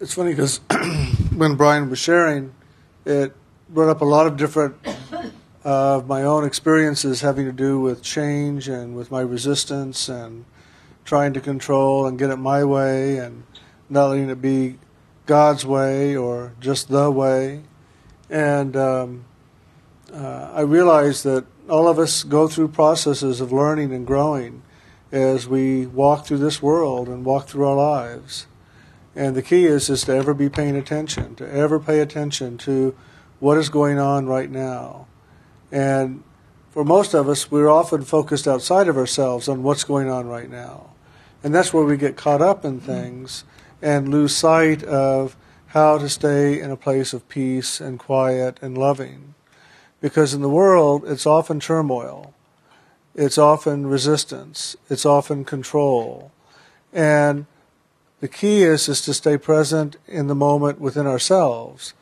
it's funny because when Brian was sharing, it brought up a lot of different of uh, my own experiences having to do with change and with my resistance and trying to control and get it my way and not letting it be God's way or just the way. And um, uh, I realized that all of us go through processes of learning and growing as we walk through this world and walk through our lives. And the key is is to ever be paying attention, to ever pay attention to what is going on right now. And for most of us, we're often focused outside of ourselves on what's going on right now. And that's where we get caught up in things and lose sight of how to stay in a place of peace and quiet and loving. Because in the world, it's often turmoil, it's often resistance, it's often control. And the key is, is to stay present in the moment within ourselves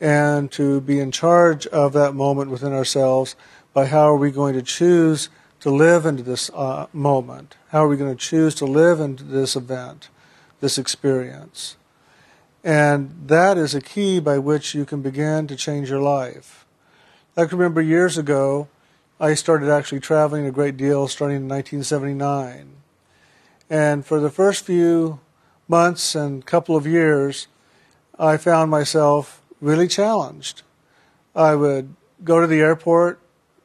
and to be in charge of that moment within ourselves by how are we going to choose to live into this uh, moment? How are we going to choose to live into this event, this experience? And that is a key by which you can begin to change your life. I can remember years ago, I started actually traveling a great deal starting in 1979. And for the first few months and couple of years, I found myself really challenged. I would go to the airport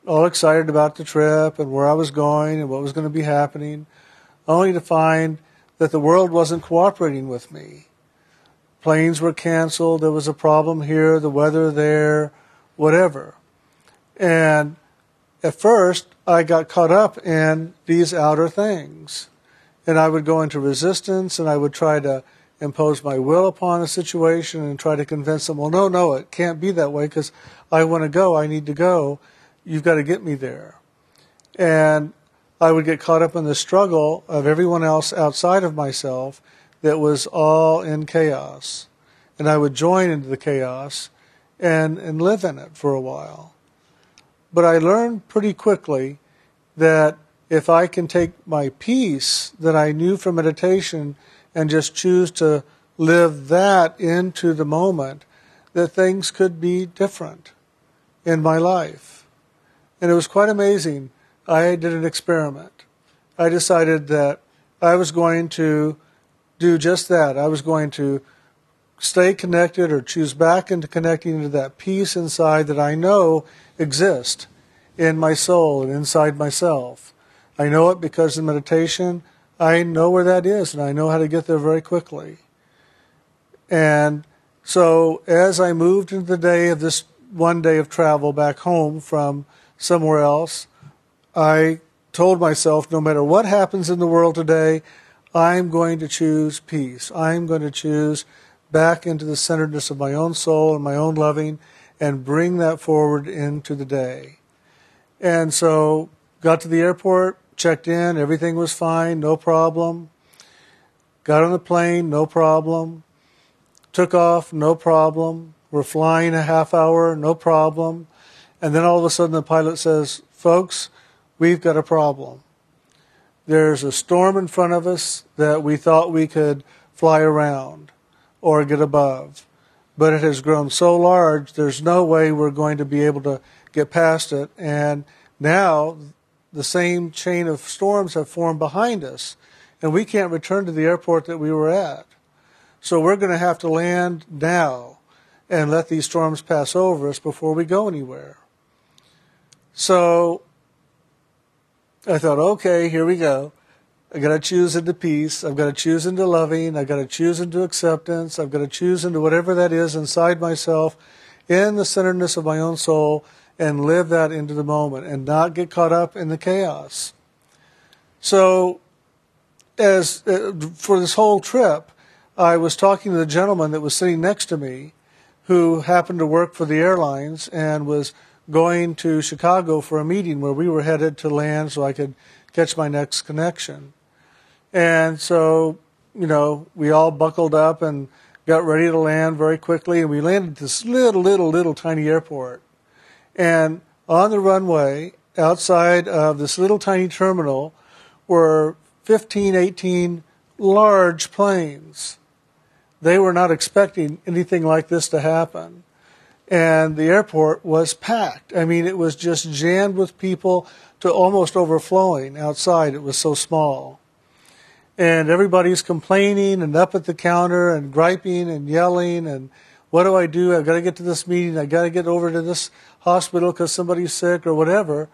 all excited about the trip and where I was going and what was going to be happening, only to find that the world wasn't cooperating with me. Planes were canceled, there was a problem here, the weather there, whatever. And at first, I got caught up in these outer things and I would go into resistance and I would try to impose my will upon a situation and try to convince them, well, no, no, it can't be that way because I want to go, I need to go, you've got to get me there. And I would get caught up in the struggle of everyone else outside of myself that was all in chaos. And I would join into the chaos and, and live in it for a while. But I learned pretty quickly that if I can take my peace that I knew from meditation and just choose to live that into the moment, that things could be different in my life. And it was quite amazing. I did an experiment. I decided that I was going to do just that. I was going to stay connected or choose back into connecting into that peace inside that I know exists in my soul and inside myself. I know it because in meditation, I know where that is and I know how to get there very quickly. And so as I moved into the day of this one day of travel back home from somewhere else, I told myself no matter what happens in the world today, I'm going to choose peace. I'm going to choose back into the centeredness of my own soul and my own loving and bring that forward into the day. And so got to the airport, checked in, everything was fine, no problem. Got on the plane, no problem. Took off, no problem. We're flying a half hour, no problem. And then all of a sudden the pilot says, Folks, we've got a problem. There's a storm in front of us that we thought we could fly around or get above. But it has grown so large, there's no way we're going to be able to get past it. And now the same chain of storms have formed behind us, and we can't return to the airport that we were at. So we're going to have to land now and let these storms pass over us before we go anywhere. So I thought, okay, here we go. I got to choose into peace. I've got to choose into loving. I've got to choose into acceptance. I've got to choose into whatever that is inside myself in the centeredness of my own soul and live that into the moment and not get caught up in the chaos. So, as uh, for this whole trip, I was talking to the gentleman that was sitting next to me, who happened to work for the airlines and was going to Chicago for a meeting where we were headed to land so I could catch my next connection. And so, you know, we all buckled up and got ready to land very quickly, and we landed at this little, little, little tiny airport. And on the runway, outside of this little tiny terminal, were 15, 18 large planes They were not expecting anything like this to happen. And the airport was packed. I mean, it was just jammed with people to almost overflowing outside. It was so small. And everybody's complaining and up at the counter and griping and yelling and what do I do? I've got to get to this meeting. I've got to get over to this hospital because somebody's sick or whatever.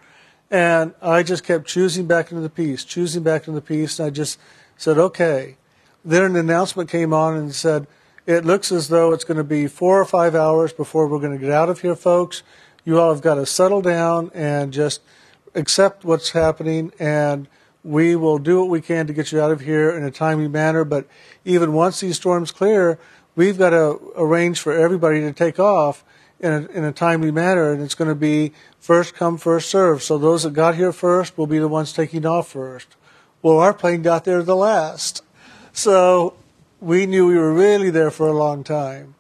And I just kept choosing back into the peace, choosing back into the peace. And I just said, okay. Then an announcement came on and said, it looks as though it's going to be four or five hours before we're going to get out of here, folks. You all have got to settle down and just accept what's happening, and we will do what we can to get you out of here in a timely manner. But even once these storms clear, we've got to arrange for everybody to take off in a, in a timely manner, and it's going to be first come, first serve. So those that got here first will be the ones taking off first. Well, our plane got there the last. So we knew we were really there for a long time.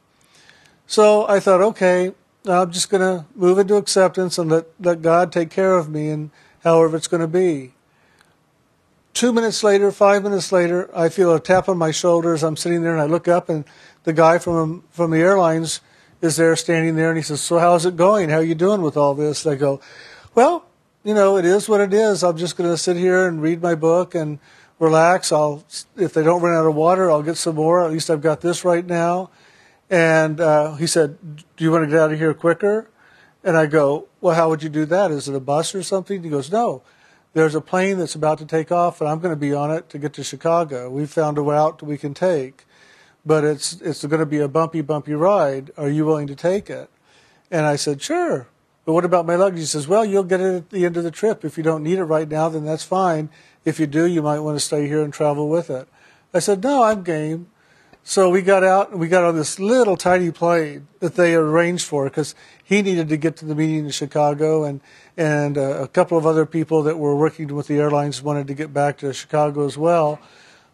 So I thought, okay, I'm just going to move into acceptance and let, let God take care of me and however it's going to be. Two minutes later, five minutes later, I feel a tap on my shoulders. I'm sitting there and I look up and the guy from, from the airlines is there standing there and he says, so how's it going? How are you doing with all this? I go, well, you know, it is what it is. I'm just going to sit here and read my book and relax. I'll, if they don't run out of water, I'll get some more. At least I've got this right now. And uh, he said, do you want to get out of here quicker? And I go, well, how would you do that? Is it a bus or something? He goes, no. There's a plane that's about to take off, and I'm going to be on it to get to Chicago. We've found a route we can take, but it's it's going to be a bumpy, bumpy ride. Are you willing to take it? And I said, sure. But what about my luggage? He says, well, you'll get it at the end of the trip. If you don't need it right now, then that's fine. If you do, you might want to stay here and travel with it. I said, no, I'm game. So we got out and we got on this little tiny plane that they arranged for because he needed to get to the meeting in Chicago and, and uh, a couple of other people that were working with the airlines wanted to get back to Chicago as well.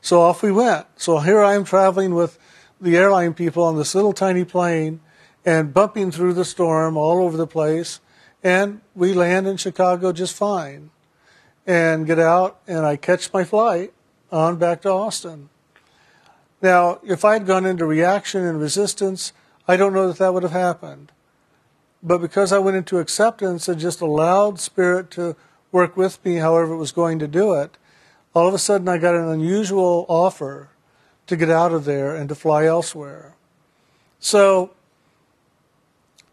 So off we went. So here I am traveling with the airline people on this little tiny plane and bumping through the storm all over the place. And we land in Chicago just fine and get out and I catch my flight on back to Austin. Now, if I had gone into reaction and resistance, I don't know that that would have happened. But because I went into acceptance and just allowed Spirit to work with me however it was going to do it, all of a sudden I got an unusual offer to get out of there and to fly elsewhere. So,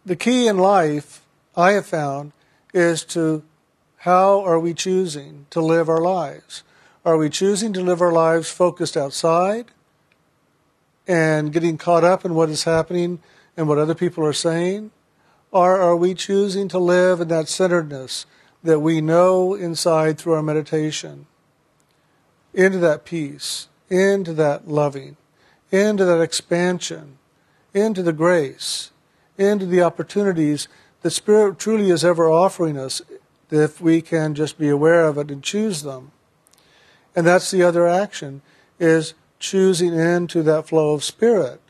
the key in life, I have found, is to how are we choosing to live our lives? Are we choosing to live our lives focused outside and getting caught up in what is happening and what other people are saying? Or are we choosing to live in that centeredness that we know inside through our meditation? Into that peace, into that loving, into that expansion, into the grace, into the opportunities that Spirit truly is ever offering us if we can just be aware of it and choose them. And that's the other action, is choosing into that flow of spirit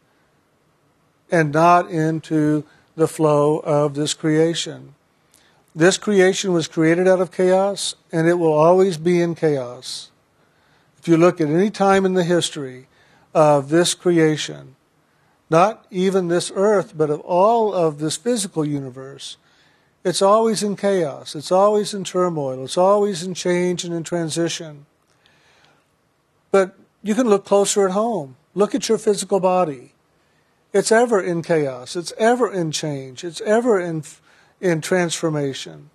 and not into the flow of this creation. This creation was created out of chaos, and it will always be in chaos. If you look at any time in the history of this creation, not even this earth, but of all of this physical universe, it's always in chaos. It's always in turmoil. It's always in change and in transition. But you can look closer at home. Look at your physical body. It's ever in chaos. It's ever in change. It's ever in, in transformation.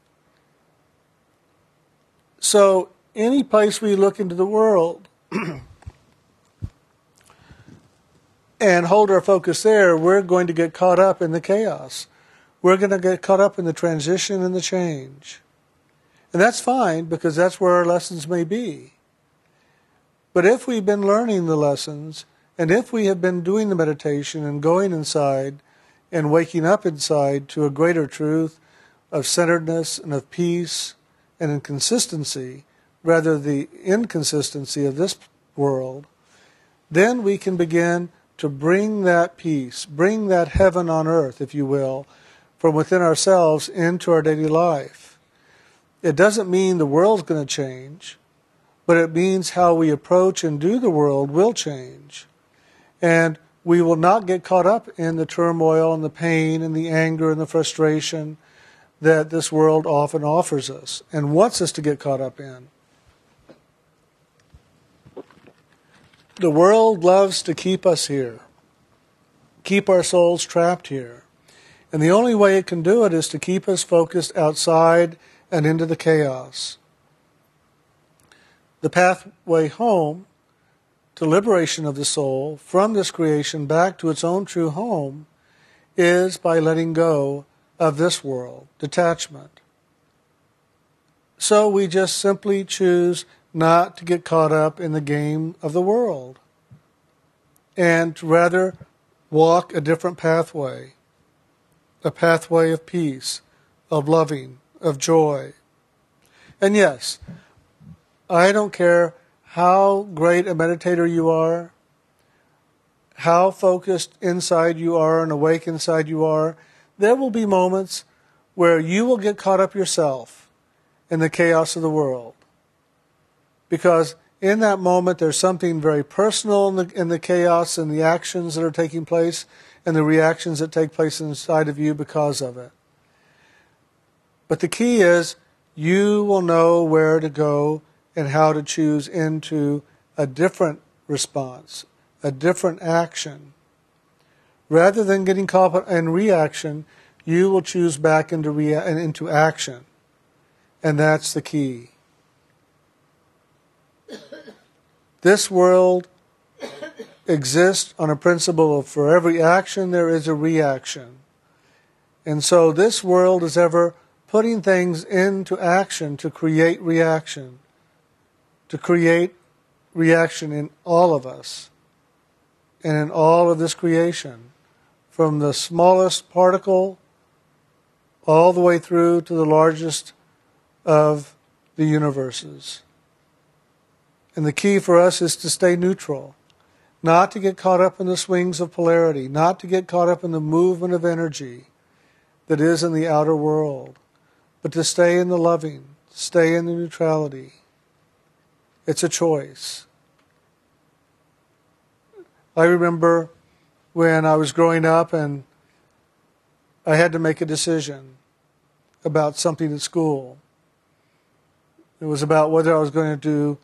So, any place we look into the world and hold our focus there, we're going to get caught up in the chaos we're going to get caught up in the transition and the change. And that's fine because that's where our lessons may be. But if we've been learning the lessons, and if we have been doing the meditation and going inside and waking up inside to a greater truth of centeredness and of peace and in consistency, rather the inconsistency of this world, then we can begin to bring that peace, bring that heaven on earth, if you will, from within ourselves into our daily life. It doesn't mean the world's going to change, but it means how we approach and do the world will change. And we will not get caught up in the turmoil and the pain and the anger and the frustration that this world often offers us and wants us to get caught up in. The world loves to keep us here, keep our souls trapped here. And the only way it can do it is to keep us focused outside and into the chaos. The pathway home to liberation of the soul from this creation back to its own true home is by letting go of this world, detachment. So we just simply choose not to get caught up in the game of the world and rather walk a different pathway, a pathway of peace, of loving, of joy. And yes, I don't care how great a meditator you are, how focused inside you are and awake inside you are, there will be moments where you will get caught up yourself in the chaos of the world. Because in that moment, there's something very personal in the, in the chaos and the actions that are taking place and the reactions that take place inside of you because of it. But the key is you will know where to go and how to choose into a different response, a different action. Rather than getting caught in reaction, you will choose back into, rea- into action. And that's the key. This world exists on a principle of for every action there is a reaction. And so this world is ever putting things into action to create reaction to create reaction in all of us and in all of this creation, from the smallest particle all the way through to the largest of the universes. And the key for us is to stay neutral, not to get caught up in the swings of polarity, not to get caught up in the movement of energy that is in the outer world, but to stay in the loving, stay in the neutrality it's a choice. I remember when I was growing up and I had to make a decision about something at school. It was about whether I was going to do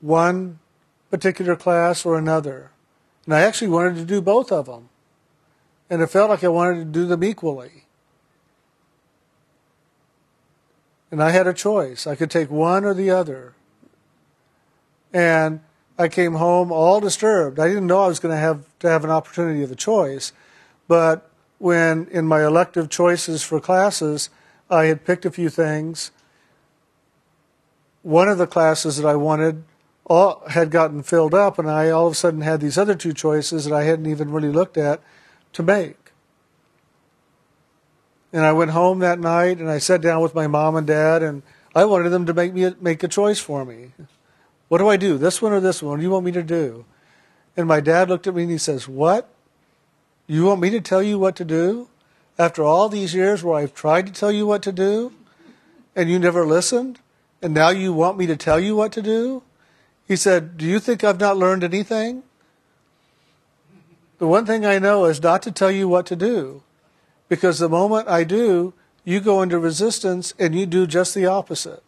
one particular class or another. And I actually wanted to do both of them. And it felt like I wanted to do them equally. And I had a choice. I could take one or the other. And I came home all disturbed. I didn't know I was going to have to have an opportunity of a choice, but when in my elective choices for classes, I had picked a few things. One of the classes that I wanted all, had gotten filled up, and I all of a sudden had these other two choices that I hadn't even really looked at to make. And I went home that night and I sat down with my mom and dad, and I wanted them to make me make a choice for me. What do I do? This one or this one? What do you want me to do? And my dad looked at me and he says, What? You want me to tell you what to do? After all these years where I've tried to tell you what to do and you never listened? And now you want me to tell you what to do? He said, Do you think I've not learned anything? The one thing I know is not to tell you what to do. Because the moment I do, you go into resistance and you do just the opposite.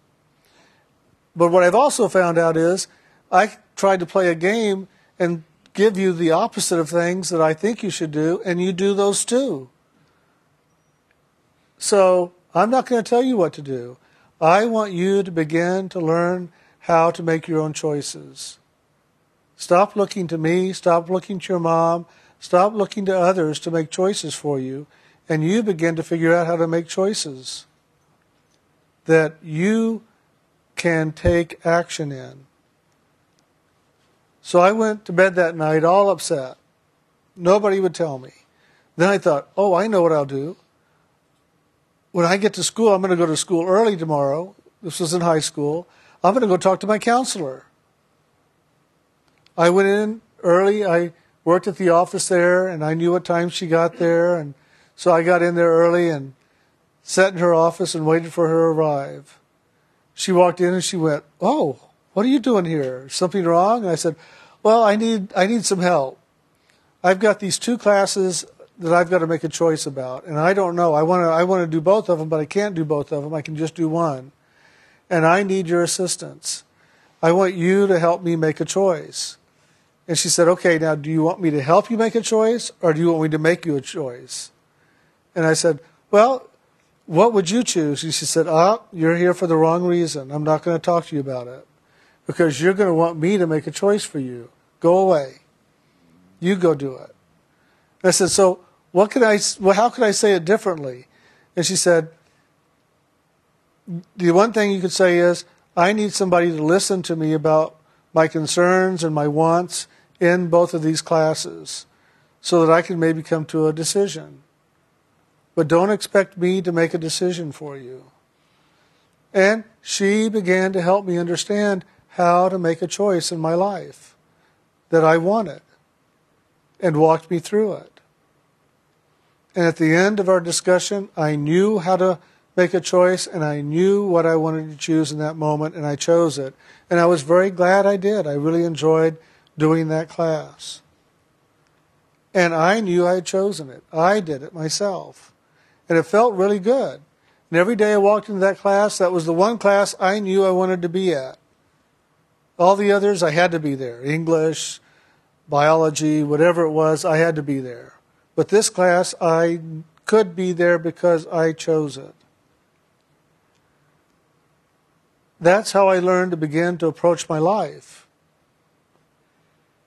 But what I've also found out is I tried to play a game and give you the opposite of things that I think you should do, and you do those too. So I'm not going to tell you what to do. I want you to begin to learn how to make your own choices. Stop looking to me, stop looking to your mom, stop looking to others to make choices for you, and you begin to figure out how to make choices that you can take action in. So I went to bed that night all upset. Nobody would tell me. Then I thought, oh, I know what I'll do. When I get to school, I'm going to go to school early tomorrow. This was in high school. I'm going to go talk to my counselor. I went in early. I worked at the office there, and I knew what time she got there. And so I got in there early and sat in her office and waited for her to arrive she walked in and she went, "Oh, what are you doing here? Something wrong?" And I said, "Well, I need I need some help. I've got these two classes that I've got to make a choice about, and I don't know. I want to I want to do both of them, but I can't do both of them. I can just do one, and I need your assistance. I want you to help me make a choice. And she said, Okay, now do you want me to help you make a choice, or do you want me to make you a choice? And I said, Well, what would you choose? And she said, Ah, you're here for the wrong reason. I'm not going to talk to you about it because you're going to want me to make a choice for you. Go away. You go do it. And I said, So what can I, well, how could I say it differently? And she said, The one thing you could say is, I need somebody to listen to me about my concerns and my wants in both of these classes so that I can maybe come to a decision. But don't expect me to make a decision for you. And she began to help me understand how to make a choice in my life that I wanted and walked me through it. And at the end of our discussion, I knew how to make a choice and I knew what I wanted to choose in that moment and I chose it. And I was very glad I did. I really enjoyed doing that class. And I knew I had chosen it. I did it myself. And it felt really good. And every day I walked into that class, that was the one class I knew I wanted to be at. All the others, I had to be there. English, biology, whatever it was, I had to be there. But this class, I could be there because I chose it. That's how I learned to begin to approach my life.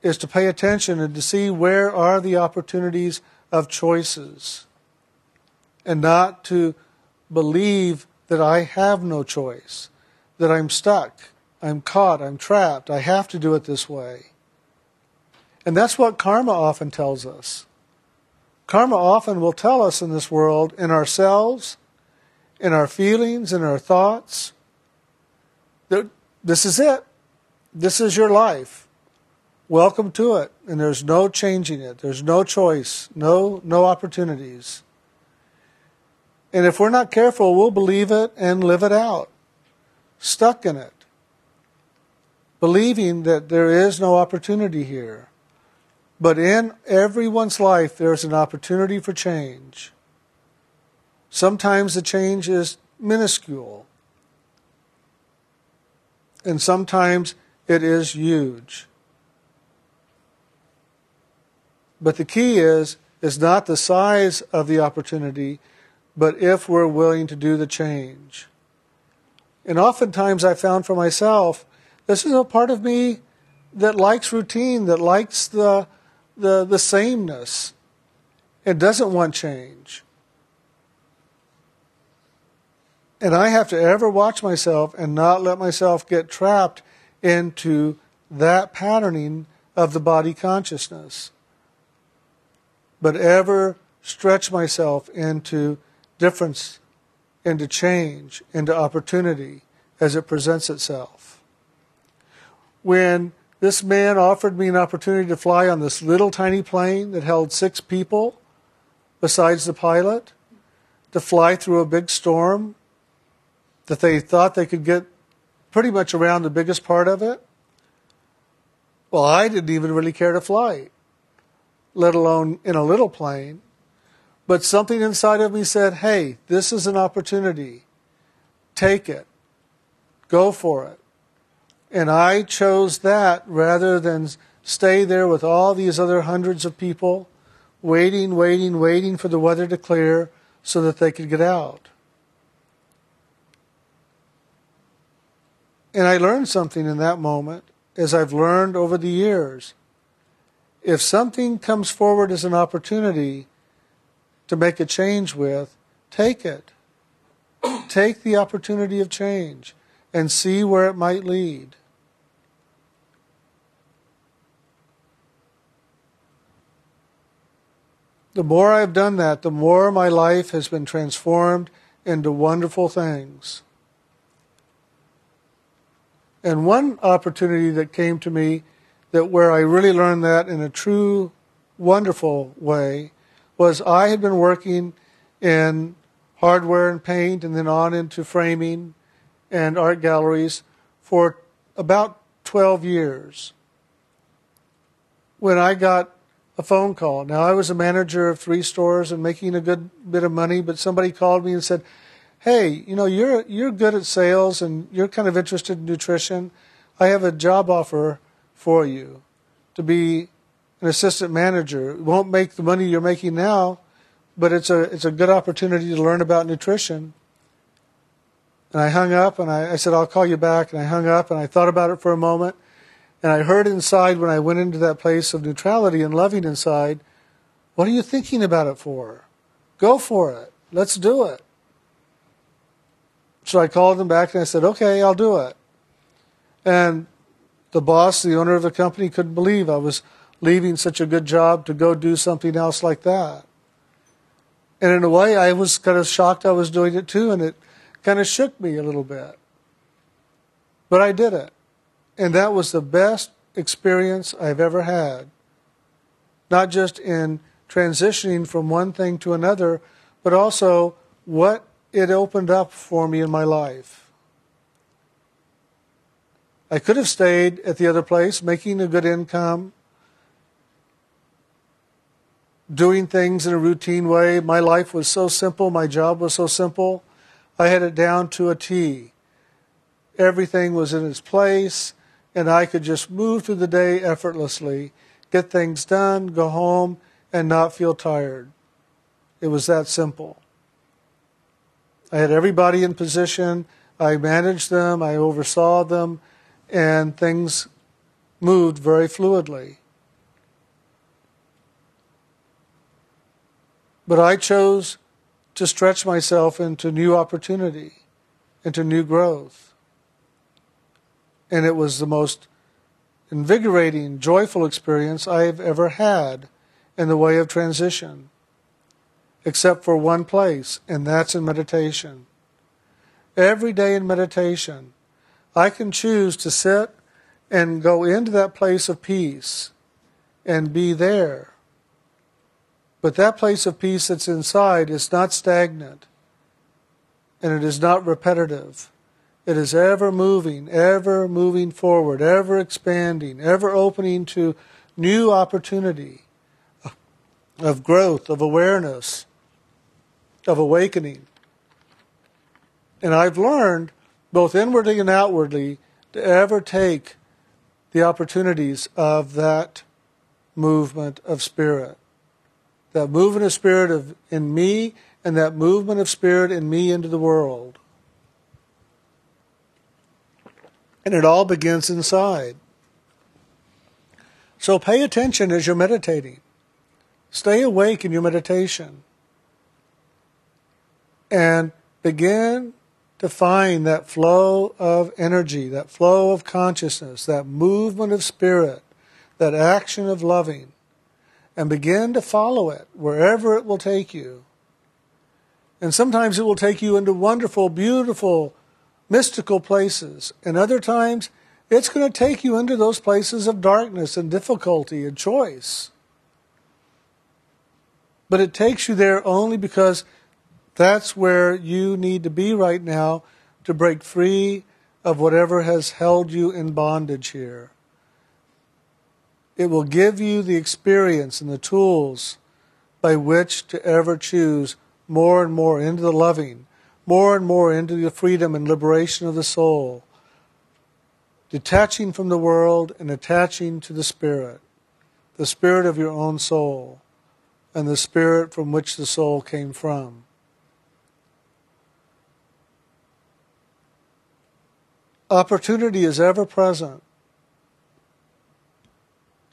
Is to pay attention and to see where are the opportunities of choices. And not to believe that I have no choice, that I'm stuck, I'm caught, I'm trapped, I have to do it this way. And that's what karma often tells us. Karma often will tell us in this world, in ourselves, in our feelings, in our thoughts, this is it. This is your life. Welcome to it. And there's no changing it. There's no choice, no, no opportunities. And if we're not careful, we'll believe it and live it out, stuck in it, believing that there is no opportunity here. But in everyone's life, there's an opportunity for change. Sometimes the change is minuscule, and sometimes it is huge. But the key is is not the size of the opportunity, but if we're willing to do the change. And oftentimes I found for myself, this is a part of me that likes routine, that likes the the, the sameness. and doesn't want change. And I have to ever watch myself and not let myself get trapped into that patterning of the body consciousness. But ever stretch myself into difference, into change, into opportunity as it presents itself. When this man offered me an opportunity to fly on this little tiny plane that held six people besides the pilot, to fly through a big storm that they thought they could get pretty much around the biggest part of it. Well, I didn't even really care to fly, let alone in a little plane. But something inside of me said, hey, this is an opportunity. Take it. Go for it. And I chose that rather than stay there with all these other hundreds of people, waiting, waiting, waiting for the weather to clear so that they could get out. And I learned something in that moment, as I've learned over the years. If something comes forward as an opportunity to make a change with, take it. take the opportunity of change and see where it might lead. The more I've done that, the more my life has been transformed into wonderful things. And one opportunity that came to me that where I really learned that in a true wonderful way was I had been working in hardware and paint and then on into framing and art galleries for about 12 years. When I got a phone call. Now, I was a manager of three stores and making a good bit of money, but somebody called me and said, "Hey, you know, you're you're good at sales and you're kind of interested in nutrition. I have a job offer for you to be an assistant manager. It won't make the money you're making now, but it's a it's a good opportunity to learn about nutrition." And I hung up and I, I said, I'll call you back. And I hung up and I thought about it for a moment. And I heard inside when I went into that place of neutrality and loving inside, what are you thinking about it for? Go for it. Let's do it. So I called them back and I said, okay, I'll do it. And the boss, the owner of the company, couldn't believe I was leaving such a good job to go do something else like that. And in a way, I was kind of shocked I was doing it too, and it kind of shook me a little bit. But I did it. And that was the best experience I've ever had. Not just in transitioning from one thing to another, but also what it opened up for me in my life. I could have stayed at the other place, making a good income, doing things in a routine way. My life was so simple, my job was so simple. I had it down to a T. Everything was in its place, and I could just move through the day effortlessly, get things done, go home, and not feel tired. It was that simple. I had everybody in position. I managed them, I oversaw them, and things moved very fluidly. But I chose to stretch myself into new opportunity, into new growth. And it was the most invigorating, joyful experience I have ever had in the way of transition, except for one place, and that's in meditation. Every day in meditation, I can choose to sit and go into that place of peace and be there but that place of peace that's inside is not stagnant and it is not repetitive. It is ever moving, ever moving forward, ever expanding, ever opening to new opportunity of growth, of awareness, of awakening. And I've learned, both inwardly and outwardly, to ever take the opportunities of that movement of spirit that movement of spirit of, in me and that movement of spirit in me into the world. And it all begins inside. So pay attention as you're meditating. Stay awake in your meditation. And begin to find that flow of energy, that flow of consciousness, that movement of spirit, that action of loving and begin to follow it wherever it will take you. And sometimes it will take you into wonderful, beautiful, mystical places. And other times it's going to take you into those places of darkness and difficulty and choice. But it takes you there only because that's where you need to be right now to break free of whatever has held you in bondage here. It will give you the experience and the tools by which to ever choose more and more into the loving, more and more into the freedom and liberation of the soul, detaching from the world and attaching to the Spirit, the Spirit of your own soul, and the Spirit from which the soul came from. Opportunity is ever present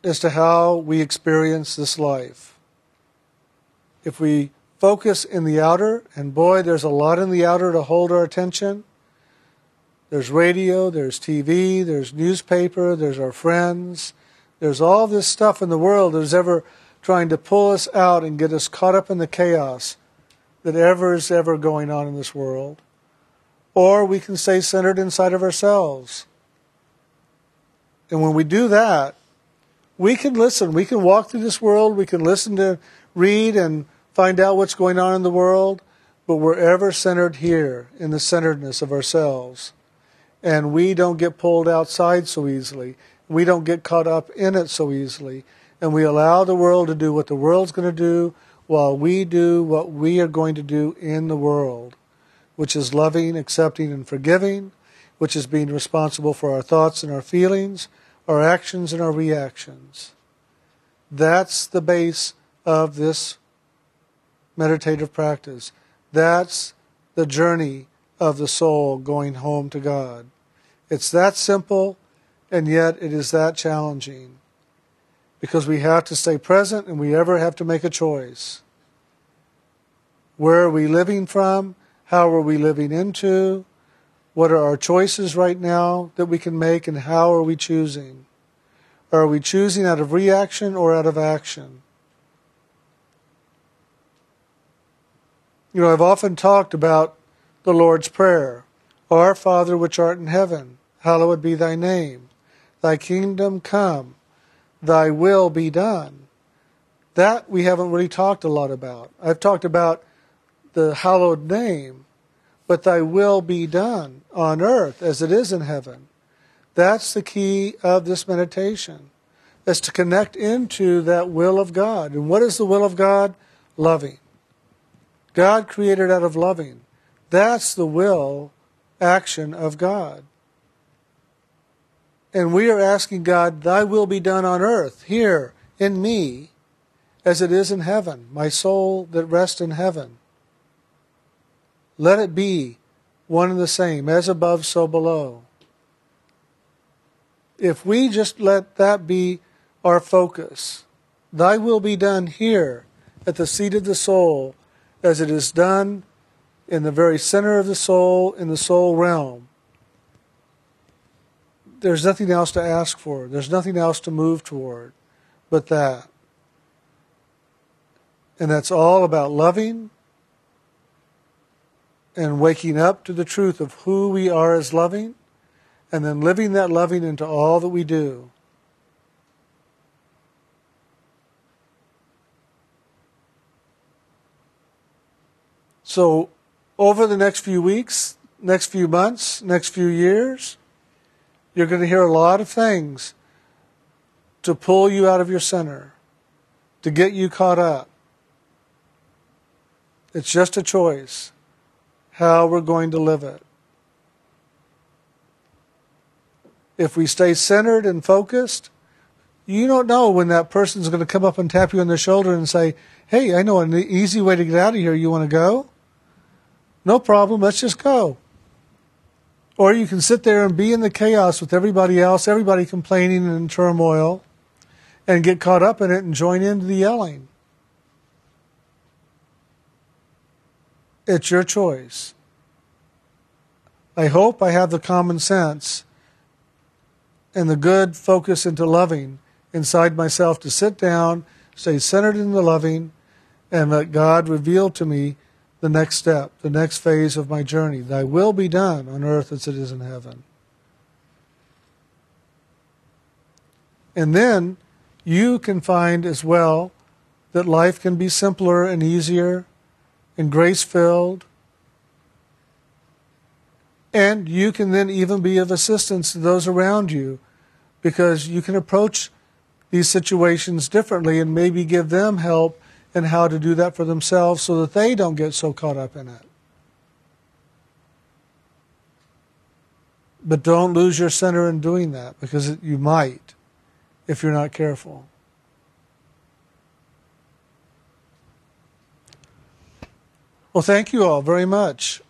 as to how we experience this life. If we focus in the outer, and boy, there's a lot in the outer to hold our attention. There's radio, there's TV, there's newspaper, there's our friends, there's all this stuff in the world that's ever trying to pull us out and get us caught up in the chaos that ever is ever going on in this world. Or we can stay centered inside of ourselves. And when we do that, we can listen. We can walk through this world. We can listen to, read, and find out what's going on in the world. But we're ever centered here in the centeredness of ourselves. And we don't get pulled outside so easily. We don't get caught up in it so easily. and we allow the world to do what the world's going to do while we do what we are going to do in the world, which is loving, accepting, and forgiving, which is being responsible for our thoughts and our feelings, our actions and our reactions. That's the base of this meditative practice. That's the journey of the soul going home to God. It's that simple, and yet it is that challenging because we have to stay present and we ever have to make a choice. Where are we living from? How are we living into? What are our choices right now that we can make and how are we choosing? Are we choosing out of reaction or out of action? You know, I've often talked about the Lord's Prayer Our Father which art in heaven, hallowed be thy name. Thy kingdom come thy will be done. That we haven't really talked a lot about. I've talked about the hallowed name, but thy will be done on earth as it is in heaven. That's the key of this meditation, is to connect into that will of God. And what is the will of God? Loving. God created out of loving. That's the will action of God. And we are asking God, Thy will be done on earth, here, in me, as it is in heaven, my soul that rests in heaven. Let it be one and the same, as above, so below. If we just let that be our focus, Thy will be done here, at the seat of the soul, as it is done in the very center of the soul, in the soul realm there's nothing else to ask for. There's nothing else to move toward but that. And that's all about loving and waking up to the truth of who we are as loving and then living that loving into all that we do. So, over the next few weeks, next few months, next few years, you're going to hear a lot of things to pull you out of your center, to get you caught up. It's just a choice how we're going to live it. If we stay centered and focused, you don't know when that person's going to come up and tap you on the shoulder and say, Hey, I know an easy way to get out of here. You want to go? No problem. Let's just go. Or you can sit there and be in the chaos with everybody else, everybody complaining and turmoil, and get caught up in it and join into the yelling. It's your choice. I hope I have the common sense and the good focus into loving inside myself to sit down, stay centered in the loving, and let God reveal to me the next step, the next phase of my journey. Thy will be done on earth as it is in heaven. And then you can find as well that life can be simpler and easier and grace filled. And you can then even be of assistance to those around you because you can approach these situations differently and maybe give them help and how to do that for themselves so that they don't get so caught up in it. But don't lose your center in doing that because you might if you're not careful. Well, thank you all very much.